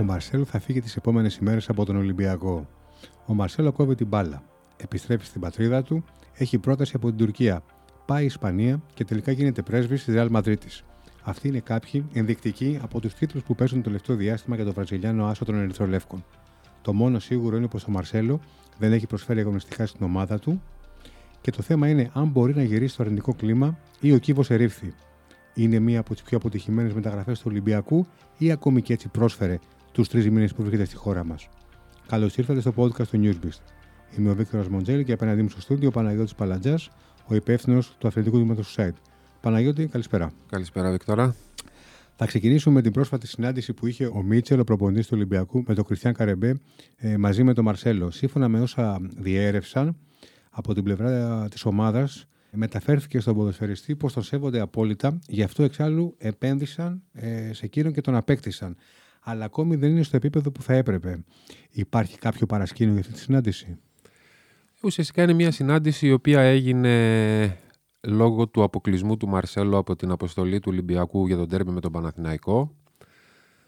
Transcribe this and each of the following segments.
Ο Μαρσέλο θα φύγει τις επόμενες ημέρες από τον Ολυμπιακό. Ο Μαρσέλο κόβει την μπάλα. Επιστρέφει στην πατρίδα του, έχει πρόταση από την Τουρκία. Πάει η Ισπανία και τελικά γίνεται πρέσβης τη Ρεάλ Μαδρίτη. Αυτοί είναι κάποιοι ενδεικτικοί από τους τίτλους που παίζουν το τελευταίο διάστημα για τον Βραζιλιάνο άσο των Ερυθρολεύκων. Το μόνο σίγουρο είναι πως ο Μαρσέλο δεν έχει προσφέρει αγωνιστικά στην ομάδα του και το θέμα είναι αν μπορεί να γυρίσει το αρνητικό κλίμα ή ο κύβο ερήφθη. Είναι μία από τις πιο αποτυχημένες μεταγραφές του Ολυμπιακού ή ακόμη και έτσι πρόσφερε τους τρεις μήνες που βρίσκεται στη χώρα μας. Καλώς ήρθατε στο podcast του Newsbeast. Είμαι ο Βίκτορας Μοντζέλη και απέναντί μου στο στούντιο ο Παναγιώτης Παλατζάς, ο υπεύθυνος του Αθλητικού Δήματο του site. Παναγιώτη, καλησπέρα. Καλησπέρα, Βίκτορα. Θα ξεκινήσουμε με την πρόσφατη συνάντηση που είχε ο Μίτσελ, ο προπονητής του Ολυμπιακού, με τον Κριστιαν Καρεμπέ ε, μαζί με τον Μαρσέλο. Σύμφωνα με όσα διέρευσαν από την πλευρά της ομάδας, μεταφέρθηκε στον ποδοσφαιριστή πως τον σέβονται απόλυτα, γι' αυτό εξάλλου επένδυσαν ε, σε εκείνον και τον απέκτησαν. Αλλά ακόμη δεν είναι στο επίπεδο που θα έπρεπε. Υπάρχει κάποιο παρασκήνιο για αυτή τη συνάντηση; Ουσιαστικά είναι μια συνάντηση η οποία έγινε λόγω του αποκλεισμού του Μαρσέλο από την αποστολή του Ολυμπιακού για τον τέρμι με τον Παναθηναϊκό.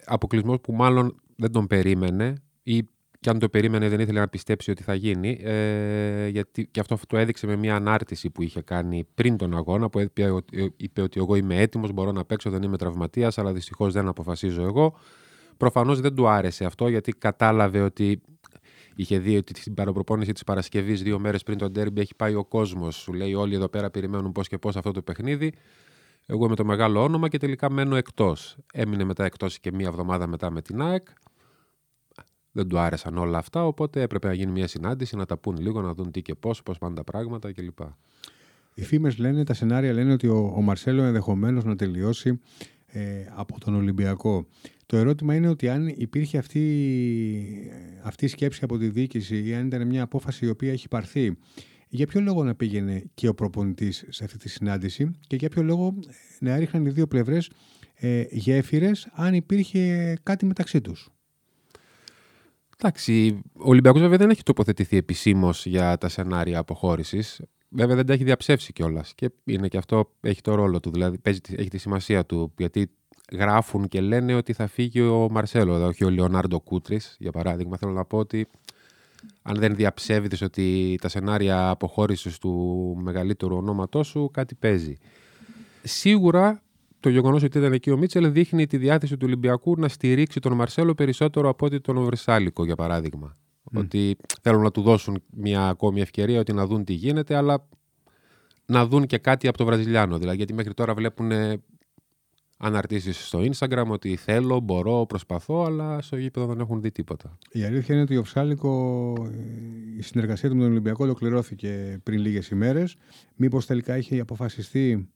Αποκλεισμός που μάλλον δεν τον περίμενε ή και αν το περίμενε δεν ήθελε να πιστέψει ότι θα γίνει. Ε, γιατί και αυτό το έδειξε με μια ανάρτηση που είχε κάνει πριν τον αγώνα, που είπε, είπε ότι εγώ είμαι έτοιμος, μπορώ να παίξω, δεν είμαι τραυματίας, αλλά δυστυχώς δεν αποφασίζω εγώ. Προφανώς δεν του άρεσε αυτό, γιατί κατάλαβε ότι είχε δει ότι στην παροπροπόνηση της Παρασκευής, δύο μέρες πριν τον τέρμπι, έχει πάει ο κόσμος. Σου λέει: Όλοι εδώ πέρα περιμένουν πώς και πώς αυτό το παιχνίδι. Εγώ είμαι το μεγάλο όνομα και τελικά μένω εκτός. Έμεινε μετά εκτός και μία εβδομάδα μετά με την ΑΕΚ. Δεν του άρεσαν όλα αυτά, οπότε έπρεπε να γίνει μια συνάντηση, να τα πούν λίγο, να δουν τι και πώς, πώς πάνε τα πράγματα κλπ. Οι φήμες λένε, τα σενάρια λένε ότι ο, ο Μαρσέλο ενδεχομένως να τελειώσει ε, από τον Ολυμπιακό. Το ερώτημα είναι ότι αν υπήρχε αυτή, αυτή η σκέψη από τη διοίκηση ή αν ήταν μια απόφαση η οποία έχει πάρθει, για ποιο λόγο να πήγαινε και ο προπονητής σε αυτή τη συνάντηση και για ποιο λόγο να έριχναν οι δύο πλευρές ε, γέφυρες αν υπήρχε κάτι μεταξύ τους; Εντάξει, ο Ολυμπιακός βέβαια δεν έχει τοποθετηθεί επισήμως για τα σενάρια αποχώρησης. Βέβαια δεν τα έχει διαψεύσει κιόλας. Και είναι και αυτό έχει το ρόλο του. Δηλαδή παίζει, έχει τη σημασία του. Γιατί γράφουν και λένε ότι θα φύγει ο Μαρσέλο, δηλαδή όχι ο Λεωνάρντο Κούτρης, για παράδειγμα. Θέλω να πω ότι αν δεν διαψεύδεις ότι τα σενάρια αποχώρησης του μεγαλύτερου ονόματός σου, κάτι παίζει. Σίγουρα το γεγονός ότι ήταν εκεί ο Μίτσελ δείχνει τη διάθεση του Ολυμπιακού να στηρίξει τον Μαρσέλο περισσότερο από ότι τον Βρυσάλικο, για παράδειγμα. Ότι θέλουν να του δώσουν μια ακόμη ευκαιρία, ότι να δουν τι γίνεται, αλλά να δουν και κάτι από το Βραζιλιάνο. Δηλαδή, γιατί μέχρι τώρα βλέπουν αναρτήσεις στο Instagram ότι θέλω, μπορώ, προσπαθώ, αλλά στο γήπεδο δεν έχουν δει τίποτα. Η αλήθεια είναι ότι ο Ψάλικο, η συνεργασία του με τον Ολυμπιακό ολοκληρώθηκε πριν λίγες ημέρες. Μήπως τελικά είχε αποφασιστεί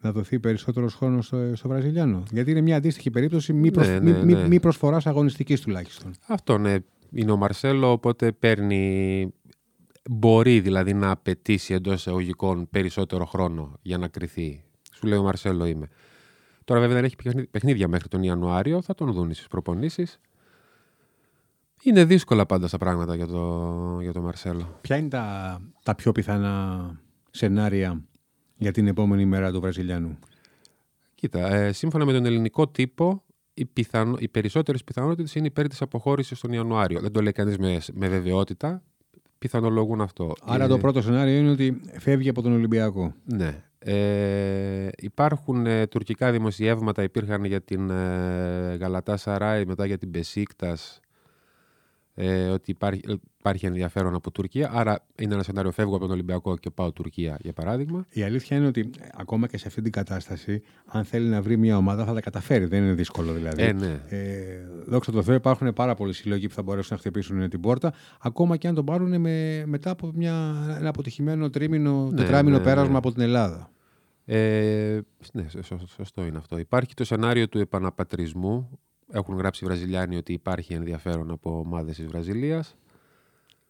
να δοθεί περισσότερος χρόνος στο, στο Βραζιλιάνο; Γιατί είναι μια αντίστοιχη περίπτωση μη, προσ... ναι, ναι, ναι. μη, προσφορά αγωνιστικής τουλάχιστον. Αυτό ναι. Είναι ο Μαρσέλο, οπότε παίρνει. Μπορεί δηλαδή να απαιτήσει εντός εισαγωγικών περισσότερο χρόνο για να κρυθεί. Σου λέει ο Μαρσέλο είμαι. Τώρα βέβαια δεν έχει παιχνίδια μέχρι τον Ιανουάριο, θα τον δουν στι προπονήσεις. Είναι δύσκολα πάντα τα πράγματα για το, για το Μαρσέλο. Ποια είναι τα, τα πιο πιθανά σενάρια για την επόμενη μέρα του Βραζιλιάνου; Κοίτα, ε, σύμφωνα με τον ελληνικό τύπο, οι, πιθανο, οι περισσότερες πιθανότητες είναι υπέρ της αποχώρησης τον Ιανουάριο. Δεν το λέει κανείς με, με βεβαιότητα. Πιθανολογούν αυτό. Άρα το πρώτο σενάριο είναι ότι φεύγει από τον Ολυμπιακό. Ναι. Ε, υπάρχουν ε, τουρκικά δημοσιεύματα, υπήρχαν για την ε, Γαλατά Σαράι, μετά για την Πεσίκτας, ε, ότι υπάρχει, υπάρχει ενδιαφέρον από Τουρκία. Άρα είναι ένα σενάριο φεύγω από τον Ολυμπιακό και πάω Τουρκία, για παράδειγμα. Η αλήθεια είναι ότι ε, ακόμα και σε αυτή την κατάσταση, αν θέλει να βρει μια ομάδα, θα τα καταφέρει. Δεν είναι δύσκολο δηλαδή. Ε, ναι. ε, δόξα τω Θεώ, υπάρχουν πάρα πολλοί συλλογοί που θα μπορέσουν να χτυπήσουν την πόρτα, ακόμα και αν τον πάρουν με, μετά από μια, ένα αποτυχημένο τρίμηνο, ναι, τετράμινο ναι, πέρασμα ναι. από την Ελλάδα. Ε, ναι, σωστό είναι αυτό. Υπάρχει το σενάριο του επαναπατρισμού. Έχουν γράψει οι Βραζιλιάνοι ότι υπάρχει ενδιαφέρον από ομάδες της Βραζιλίας.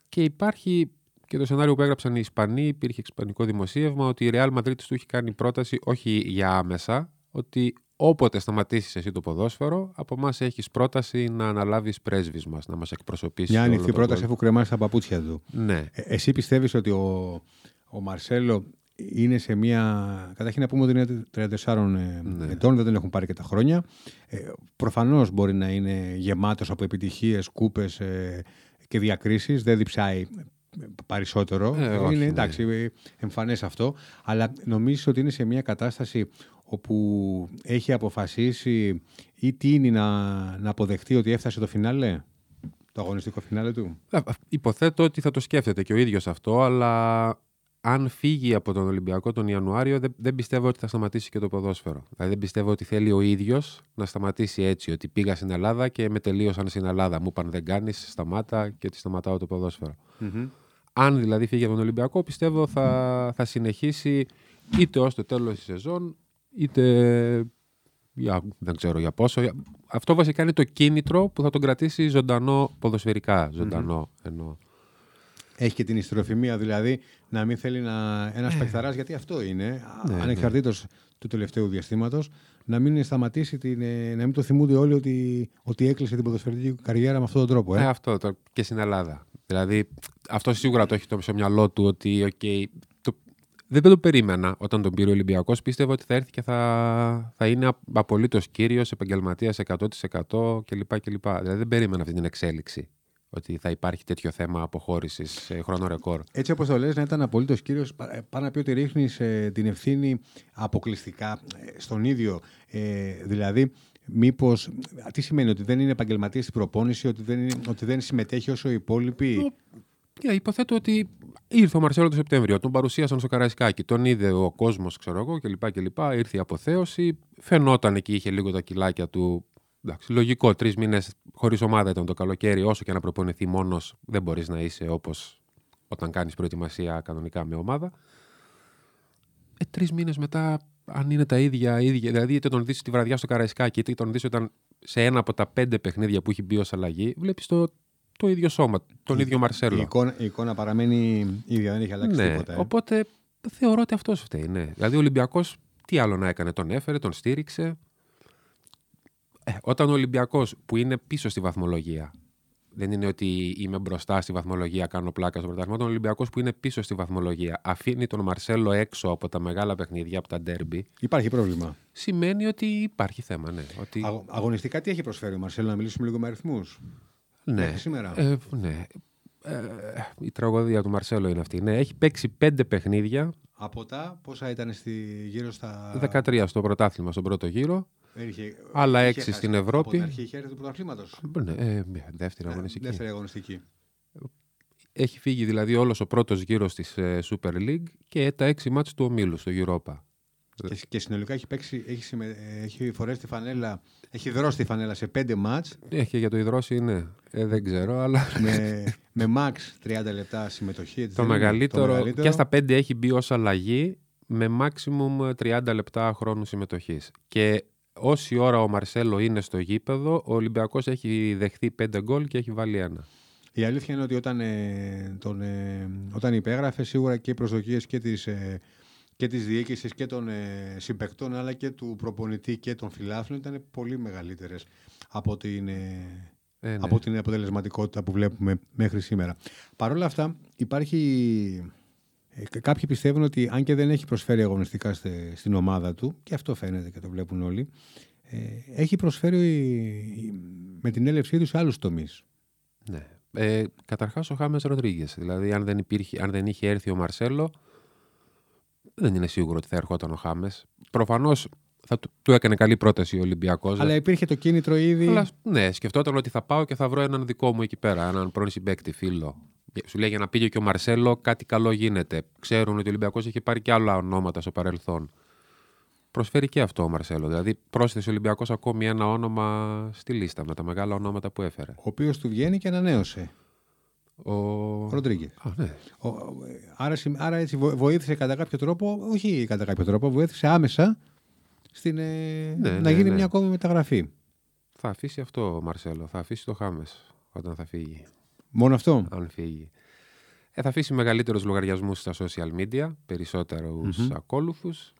Και υπάρχει και το σενάριο που έγραψαν οι Ισπανοί, υπήρχε ισπανικό δημοσίευμα, ότι η Real Madrid τους έχει κάνει πρόταση όχι για άμεσα, ότι όποτε σταματήσεις εσύ το ποδόσφαιρο, από εμάς έχεις πρόταση να αναλάβεις πρέσβη μα, να μας εκπροσωπήσεις. Μια ανοιχτή πρόταση, αφού κρεμάσει τα παπούτσια του. Ναι. Ε, εσύ πιστεύεις ότι ο, ο Μαρσέλο είναι σε μια. Καταρχήν να πούμε ότι είναι 34 ναι. ετών, δεν έχουν πάρει και τα χρόνια. Ε, Προφανώς μπορεί να είναι γεμάτος από επιτυχίες, κούπες ε, και διακρίσεις. Δεν διψάει περισσότερο. Ε, όχι, είναι ναι. εντάξει, εμφανές αυτό. Αλλά νομίζει ότι είναι σε μια κατάσταση όπου έχει αποφασίσει ή τίνει να, να αποδεχτεί ότι έφτασε το φινάλε, το αγωνιστικό φινάλε του. Ε, Υποθέτω ότι θα το σκέφτεται και ο ίδιος αυτό, αλλά αν φύγει από τον Ολυμπιακό τον Ιανουάριο, δεν, δεν πιστεύω ότι θα σταματήσει και το ποδόσφαιρο. Δηλαδή δεν πιστεύω ότι θέλει ο ίδιος να σταματήσει έτσι, ότι πήγα στην Ελλάδα και με τελείωσαν στην Ελλάδα. Μου είπαν δεν κάνεις, σταμάτα και ότι σταματάω το ποδόσφαιρο. Αν δηλαδή φύγει από τον Ολυμπιακό, πιστεύω θα, θα συνεχίσει είτε ως το τέλος της σεζόν, είτε για, δεν ξέρω για πόσο. Για- Αυτό βασικά είναι το κίνητρο που θα τον κρατήσει ζωντανό ποδοσφαιρικά. Ζωντανό εννοώ. Έχει και την ιστροφημία δηλαδή να μην θέλει να, ένας παιχταράς, γιατί αυτό είναι, Ναι, ναι. ανεξαρτήτως του τελευταίου διαστήματος, να μην σταματήσει, την, ε, να μην το θυμούνται όλοι ότι, ότι έκλεισε την ποδοσφαιρική καριέρα με αυτόν τον τρόπο. Ε, Ε. αυτό το, και στην Ελλάδα. Δηλαδή, αυτό σίγουρα το έχει το στο μυαλό του ότι okay, το, δεν το περίμενα όταν τον πήρε ο Ολυμπιακός. Πίστευα ότι θα έρθει και θα, θα είναι απολύτως κύριος, επαγγελματίας 100% κλπ. κλπ. Δηλαδή, δεν περίμενα αυτή την εξέλιξη. Ότι θα υπάρχει τέτοιο θέμα αποχώρησης σε χρόνο ρεκόρ. Έτσι όπως το λες, να ήταν απολύτως κύριος, πάνω να πει ότι ρίχνεις την ευθύνη αποκλειστικά ε, στον ίδιο. Ε, δηλαδή, μήπως, τι σημαίνει, ότι δεν είναι επαγγελματίας στην προπόνηση, ότι δεν, είναι- ότι δεν συμμετέχει όσο οι υπόλοιποι; Yeah, υποθέτω ότι ήρθε ο Μαρσέλο το Σεπτέμβριο, τον παρουσίασαν στο Καραϊσκάκι, τον είδε ο κόσμος, ξέρω εγώ κλπ. κλπ. Ήρθε η αποθέωση. Φαινόταν εκεί, είχε λίγο τα κιλάκια του. Εντάξει, λογικό, τρεις μήνες χωρίς ομάδα ήταν το καλοκαίρι. Όσο και να προπονηθεί μόνος, δεν μπορείς να είσαι όπως όταν κάνεις προετοιμασία κανονικά με ομάδα. Ε, τρεις μήνες μετά, αν είναι τα ίδια, ίδια δηλαδή είτε τον δεις τη βραδιά στο Καραϊσκάκι, είτε τον δεις όταν σε ένα από τα πέντε παιχνίδια που έχει μπει ως αλλαγή, βλέπεις το, το ίδιο σώμα, τον ίδιο Μαρσέλο. Η εικόνα, η εικόνα παραμένει ίδια, δεν έχει αλλάξει Ναι, τίποτα. ε. οπότε θεωρώ ότι αυτό φταίει. Ναι. Δηλαδή ο Ολυμπιακός τι άλλο να έκανε, τον έφερε, τον στήριξε. Ε, όταν ο Ολυμπιακός που είναι πίσω στη βαθμολογία, δεν είναι ότι είμαι μπροστά στη βαθμολογία, κάνω πλάκα στο πρωτάθλημα. Όταν ο Ολυμπιακός που είναι πίσω στη βαθμολογία αφήνει τον Μαρσέλο έξω από τα μεγάλα παιχνίδια, από τα ντέρμπι, Υπάρχει πρόβλημα. σημαίνει ότι υπάρχει θέμα. Ναι, ότι... Αγω- αγωνιστικά τι έχει προσφέρει ο Μαρσέλο, να μιλήσουμε λίγο με αριθμούς; ναι. μέχρι σήμερα. Ε, ναι. Ε, η τραγωδία του Μαρσέλο είναι αυτή. Ναι, έχει παίξει πέντε παιχνίδια, Από τα πόσα ήταν στη, γύρω στα. 13 στο πρωτάθλημα στον πρώτο γύρο. Δεν είχε- Άλλα είχε έξι χάσει. στην Από Ευρώπη. την αρχή είχε έρθει του πρωταθλήματο. Ναι, ε, μια δεύτερη αγωνιστική. Δεύτερη αγωνιστική. Έχει φύγει δηλαδή όλος ο πρώτος γύρος της Super League και τα έξι μάτς του ομίλου στο Europa. Και, και συνολικά έχει, παίξει, έχει, συμμε- ε, έχει φορέσει τη φανέλα, έχει δρώσει τη φανέλα σε πέντε μάτς Έχει για το υδρόση, ναι. Ε, δεν ξέρω, αλλά με, με max 30 λεπτά συμμετοχή. έτσι το, δεν είναι; μεγαλύτερο, Και στα πέντε έχει μπει ως αλλαγή με maximum 30 λεπτά χρόνου συμμετοχής. Και όση ώρα ο Μαρσέλο είναι στο γήπεδο, ο Ολυμπιακός έχει δεχθεί πέντε γκολ και έχει βάλει ένα. Η αλήθεια είναι ότι όταν, ε, τον, ε, όταν υπέγραφε σίγουρα και οι προσδοκίες και της, ε, και της διοίκησης και των ε, συμπεκτών αλλά και του προπονητή και των φιλάθλων ήταν πολύ μεγαλύτερες από την, ε, Ε, ναι. από την αποτελεσματικότητα που βλέπουμε μέχρι σήμερα. Παρ' όλα αυτά υπάρχει... ε, κα- Κάποιοι πιστεύουν ότι αν και δεν έχει προσφέρει αγωνιστικά στε- στην ομάδα του, και αυτό φαίνεται και το βλέπουν όλοι, ε, έχει προσφέρει ε, με την έλευσή του σε άλλους τομείς. Ναι. Ε, Καταρχάς ο Χάμες Ροντρίγκες. Δηλαδή, αν δεν, υπήρχε, αν δεν είχε έρθει ο Μαρσέλο, δεν είναι σίγουρο ότι θα ερχόταν ο Χάμες. Προφανώς θα του, του έκανε καλή πρόταση ο Ολυμπιακός. Αλλά υπήρχε το κίνητρο ήδη. Αλλά, ναι, σκεφτόταν ότι θα πάω και θα βρω έναν δικό μου εκεί πέρα, έναν πρώην συμπέκτη φίλο. Σου λέει για να πήγε και ο Μαρσέλο, κάτι καλό γίνεται. Ξέρουν ότι ο Ολυμπιακός είχε πάρει και άλλα ονόματα στο παρελθόν. Προσφέρει και αυτό ο Μαρσέλο. Δηλαδή, πρόσθεσε ο Ολυμπιακός ακόμη ένα όνομα στη λίστα με τα μεγάλα ονόματα που έφερε. Ο οποίος του βγαίνει και ανανέωσε. Ο... Ο Ροντρίγκες. Α, ναι. Ο- ο- Άρα, συμ- άρα έτσι βο- βοήθησε κατά κάποιο τρόπο, όχι κατά κάποιο τρόπο, βοήθησε άμεσα στην, ε, Ναι, να ναι, γίνει ναι. μια ακόμη μεταγραφή. Θα αφήσει αυτό ο Μαρσέλο. Θα αφήσει το Χάμες όταν θα φύγει. Μόνο αυτό; Αν φύγει. Ε, θα αφήσει μεγαλύτερους λογαριασμούς στα social media, περισσότερους ακόλουθους.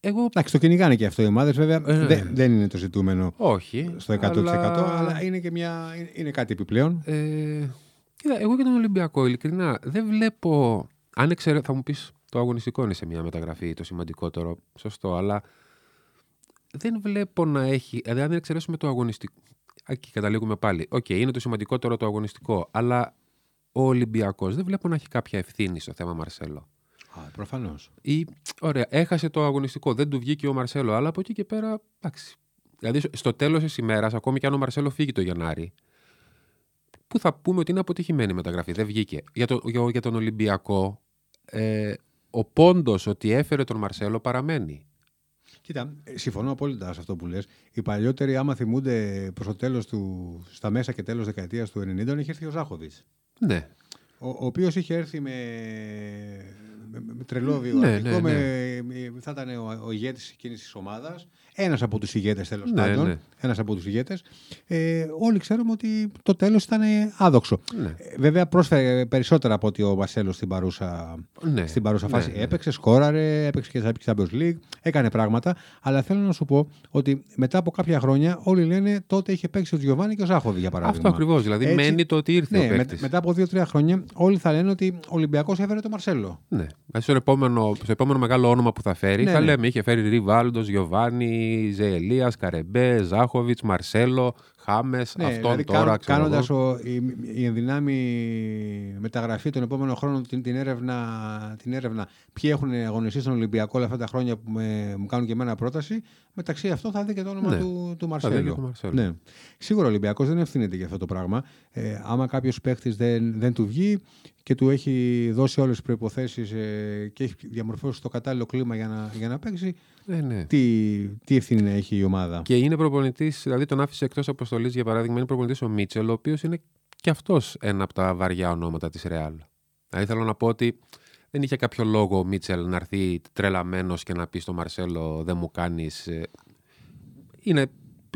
Εγώ. Εντάξει, το κυνηγάνε και αυτό οι ομάδες, βέβαια. Ε, δεν, δεν είναι το ζητούμενο Όχι. στο 100%, αλλά, είναι και μια, είναι- είναι κάτι επιπλέον. Ε, κοίτα, εγώ και τον Ολυμπιακό, ειλικρινά, δεν βλέπω. Αν εξαιρε... Θα μου πεις, το αγωνιστικό είναι σε μια μεταγραφή το σημαντικότερο. Σωστό, αλλά δεν βλέπω να έχει. Δηλαδή, αν δεν εξαιρέσουμε το αγωνιστικό. Εκεί καταλήγουμε πάλι. Οκ, είναι το σημαντικότερο το αγωνιστικό, αλλά ο Ολυμπιακός δεν βλέπω να έχει κάποια ευθύνη στο θέμα Μαρσέλο. Α, προφανώς. Ή, ωραία, έχασε το αγωνιστικό, δεν του βγήκε ο Μαρσέλο, αλλά από εκεί και πέρα. Εντάξει. Δηλαδή, στο τέλος της ημέρας, ακόμη και αν ο Μαρσέλο φύγει το Γενάρη, που θα πούμε ότι είναι αποτυχημένη η μεταγραφή, δεν βγήκε. Για, το, για, για τον Ολυμπιακό, ε, ο πόντος ότι έφερε τον Μαρσέλο παραμένει. Κοίτα, ε, συμφωνώ απόλυτα σε αυτό που λες. Οι παλιότεροι, άμα θυμούνται προς το τέλος του, στα μέσα και τέλος δεκαετίας του 90, είχε έρθει ο Ζάχοβιτ. Ναι. Ο, ο οποίος είχε έρθει με, με, με τρελό Ναι, βιογραφικό, ναι, με, ναι. με- θα ήταν ο, ο ηγέτης εκείνης της ομάδας. Ένας από τους ηγέτες τέλος Ναι, πάντων. ναι. Ένας από τους ηγέτες. Ε, όλοι ξέρουμε ότι το τέλος ήταν άδοξο. Ναι. Ε, Βέβαια, πρόσφερε περισσότερα από ότι ο Μαρσέλο στην παρούσα, Ναι. στην παρούσα Ναι, φάση. ναι. Έπαιξε, σκόραρε, έπαιξε και στα Champions League, έκανε πράγματα. Αλλά θέλω να σου πω ότι μετά από κάποια χρόνια όλοι λένε τότε είχε παίξει ο Τζιοβάνι και ο Ζάχοβι για παράδειγμα. Αυτό ακριβώς. Δηλαδή, Έτσι- μένει το ότι ήρθε Ναι, ο με- παίκτης. μετά από δύο-τρία χρόνια όλοι θα λένε ότι ο Ολυμπιακός έφερε τον Μαρσέλο. Ναι. Δηλαδή, στο επόμενο, στο επόμενο μεγάλο όνομα που θα φέρει, Ναι, θα ναι. λέμε είχε φέρει Ριβάλντος, Γιωβάνι, Ζεελία, Καρεμπέ, Ζάχοβιτς, Μαρσέλο, Χάμες, Ναι, αυτόν δηλαδή τώρα. ξέρω κάνοντας εγώ. η, η ενδυνάμει μεταγραφή τον επόμενο χρόνο την, την, έρευνα, την έρευνα ποιοι έχουν αγωνιστεί στον Ολυμπιακό όλα αυτά τα χρόνια που με, μου κάνουν και εμένα πρόταση, μεταξύ αυτών θα δει και το όνομα Ναι. του, του Θα δει και Μαρσέλο. το Μαρσέλο. Ναι. Σίγουρα ο Ολυμπιακός δεν ευθύνεται για αυτό το πράγμα. Ε, άμα κάποιος παίχτη δεν, δεν του βγει και του έχει δώσει όλες τις προποθέσει ε, και έχει διαμορφώσει το κατάλληλο κλίμα για να, για να παίξει, Ναι, ναι. τι, τι ευθύνη να έχει η ομάδα. Και είναι προπονητής, δηλαδή τον άφησε εκτός αποστολής για παράδειγμα, είναι προπονητής ο Μίτσελ, ο οποίος είναι και αυτός ένα από τα βαριά ονόματα της Ρεάλ. Δηλαδή θέλω να πω ότι δεν είχε κάποιο λόγο ο Μίτσελ να έρθει τρελαμένος και να πει στο Μαρσέλο δεν μου κάνεις. Είναι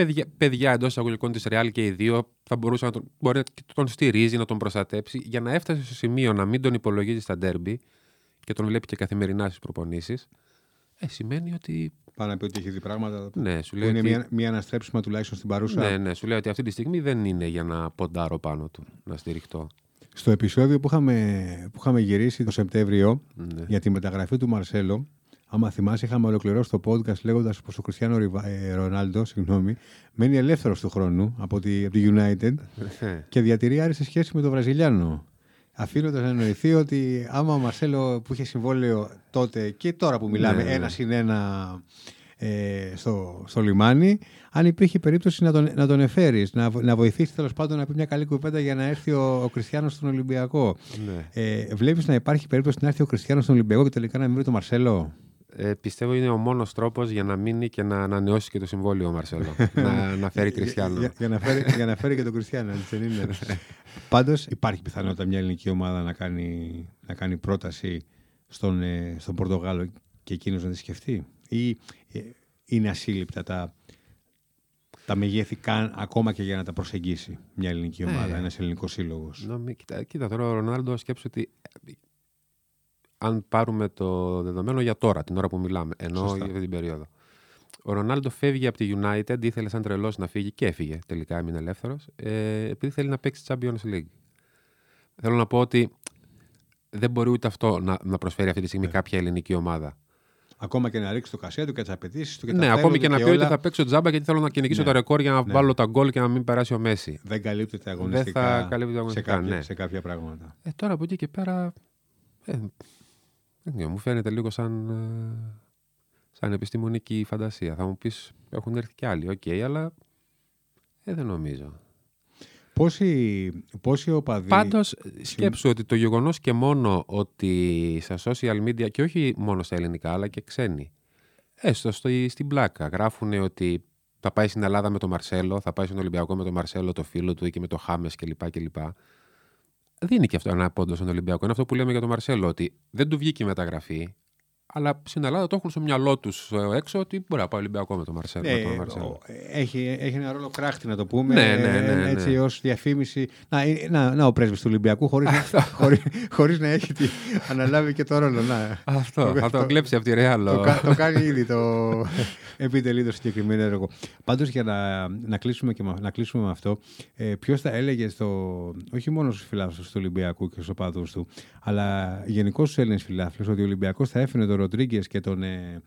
παιδιά, παιδιά εντός εισαγωγικών της Ρεάλ και οι δύο. Θα μπορούσε να τον, μπορεί να τον στηρίζει, να τον προστατέψει για να έφτασε στο σημείο να μην τον υπολογίζει στα ντέρμπι και τον βλέπει και καθημερινά στις προπονήσεις. Ε, σημαίνει ότι. Πάνω να πει ότι έχει δει πράγματα Ναι, σου που λέει είναι ότι- μια, μια αναστρέψιμα τουλάχιστον στην παρούσα. ναι, ναι, σου λέω ότι αυτή τη στιγμή δεν είναι για να ποντάρω πάνω του, να στηριχτώ. Στο επεισόδιο που είχαμε, που είχαμε γυρίσει το Σεπτέμβριο Ναι. για τη μεταγραφή του Μαρσέλο, άμα θυμάσαι, είχαμε ολοκληρώσει το podcast λέγοντας πως ο Κριστιανό Ριβα- ε, Ρονάλντο συγγνώμη, μένει ελεύθερος του χρόνου από τη, από τη United και διατηρεί άριστη σχέση με τον Βραζιλιάνο. Αφήνοντας να εννοηθεί ότι άμα ο Μαρσέλο που είχε συμβόλαιο τότε και τώρα που μιλάμε, Ναι, ναι. ένα συν ένα ε, στο, στο λιμάνι, αν υπήρχε περίπτωση να τον, να τον εφέρεις, να, βο- να βοηθήσει τέλος πάντων να πει μια καλή κουβέντα για να έρθει ο, ο Κριστιανός στον Ολυμπιακό. ναι. Ε, Βλέπεις να υπάρχει περίπτωση να έρθει ο Κριστιανός στον Ολυμπιακό και τελικά να μην βρει τον Μαρσέλο; Ε, πιστεύω είναι ο μόνος τρόπος για να μείνει και να ανανεώσει και το συμβόλαιο ο Μαρσέλο. να, να φέρει Κριστιανό. Για, για, να φέρει, για να φέρει και τον Κριστιανό, έτσι δεν είναι. Πάντως υπάρχει πιθανότητα μια ελληνική ομάδα να κάνει, να κάνει πρόταση στον, ε, στον Πορτογάλο και εκείνος να τη σκεφτεί; Ή ε, είναι ασύλληπτα τα, τα μεγέθη καν, ακόμα και για να τα προσεγγίσει μια ελληνική ομάδα, Ε. ένας ελληνικός σύλλογος; Νομι- κοίτα, κοίτα, τώρα ο Ρονάλντο σκέψει ότι ε, αν πάρουμε το δεδομένο για τώρα, την ώρα που μιλάμε, ενώ Σωστά. για αυτή την περίοδο. Ο Ρονάλντο φεύγει από τη United, ήθελε σαν τρελός να φύγει και έφυγε. Τελικά έμεινε ελεύθερος, ε, επειδή θέλει να παίξει Champions League. Θέλω να πω ότι δεν μπορεί ούτε αυτό να, να προσφέρει αυτή τη στιγμή Ναι. κάποια ελληνική ομάδα. Ακόμα και να ρίξει το κασέ του και τις απαιτήσεις του και τα Ναι, ακόμη θέλω και του να πει ότι όλα, θα παίξω τζάμπα γιατί θέλω να κυνηγήσω Ναι. το ρεκόρ για να Ναι. βάλω τα γκολ και να μην περάσει ο Μέση. δεν καλύπτεται αγωνιστικά, καλύπτεται σε, αγωνιστικά, κάποια, ναι. σε κάποια πράγματα. Ε, τώρα από εκεί και πέρα. Ε, δεν ξέρω, μου φαίνεται λίγο σαν, ε, σαν επιστημονική φαντασία. Θα μου πεις, έχουν έρθει και άλλοι, οκ, αλλά ε, δεν νομίζω. Πόσοι, πόσοι οπαδοί... Πάντως, σκέψου ότι το γεγονός και μόνο ότι στα social media, και όχι μόνο στα ελληνικά, αλλά και ξένοι, έστω στο, στην πλάκα, γράφουν ότι θα πάει στην Ελλάδα με τον Μαρσέλο, θα πάει στον Ολυμπιακό με τον Μαρσέλο, το φίλο του ή και με το Χάμες κλπ. κλπ. Δεν είναι και αυτό ένα πόντο στον Ολυμπιακό. Είναι αυτό που λέμε για τον Μαρσέλο, ότι δεν του βγήκε η μεταγραφή, αλλά στην Ελλάδα το έχουν στο μυαλό τους έξω ότι μπορεί να πάει Ολυμπιακό με τον Μαρσέλο. Ναι, με τον Μαρσέλο. έχει, έχει ένα ρόλο κράχτη να το πούμε. Ναι, ναι, ναι, ναι. Έτσι ως διαφήμιση. Να, ε, να, να ο πρέσβης του Ολυμπιακού χωρίς χωρίς, χωρίς να έχει τη, αναλάβει και το ρόλο. Να. Αυτό, θα το κλέψει από τη Ρεάλ. Το, το κάνει ήδη το επιτελεί το συγκεκριμένο έργο. Πάντως για να, να, κλείσουμε και, να κλείσουμε με αυτό, ε, ποιος θα έλεγε στο, όχι μόνο στους φιλάθλους του Ολυμπιακού και στους οπαδούς του, αλλά γενικώς στους Έλληνες φιλάθλους, ότι ο Ολυμπιακός θα έφερε τον Ροντρίγκες και τον, ε,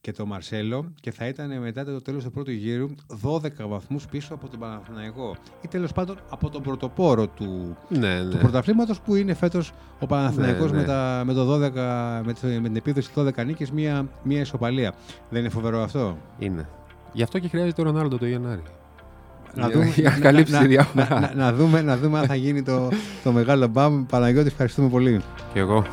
και τον Μαρσέλο και θα ήταν μετά το τέλος του πρώτου γύρου 12 βαθμούς πίσω από τον Παναθηναϊκό. Ή τέλος πάντων από τον πρωτοπόρο του, ναι, ναι. του πρωταθλήματος που είναι φέτος ο Παναθηναϊκός Ναι, ναι. με, τα, με, το 12, με, τη- με την επίδοση 12 νίκες, μία, μία ισοπαλία. Δεν είναι φοβερό αυτό; Είναι. Γι' αυτό και χρειάζεται ο Ρονάλντο το Γενάρη. Να Για- δούμε, για να να- καλύψει να- τη διαφορά. να- να- να δούμε, να δούμε αν θα γίνει το, το μεγάλο μπαμ. Παναγιώτη, ευχαριστούμε πολύ. Και εγώ.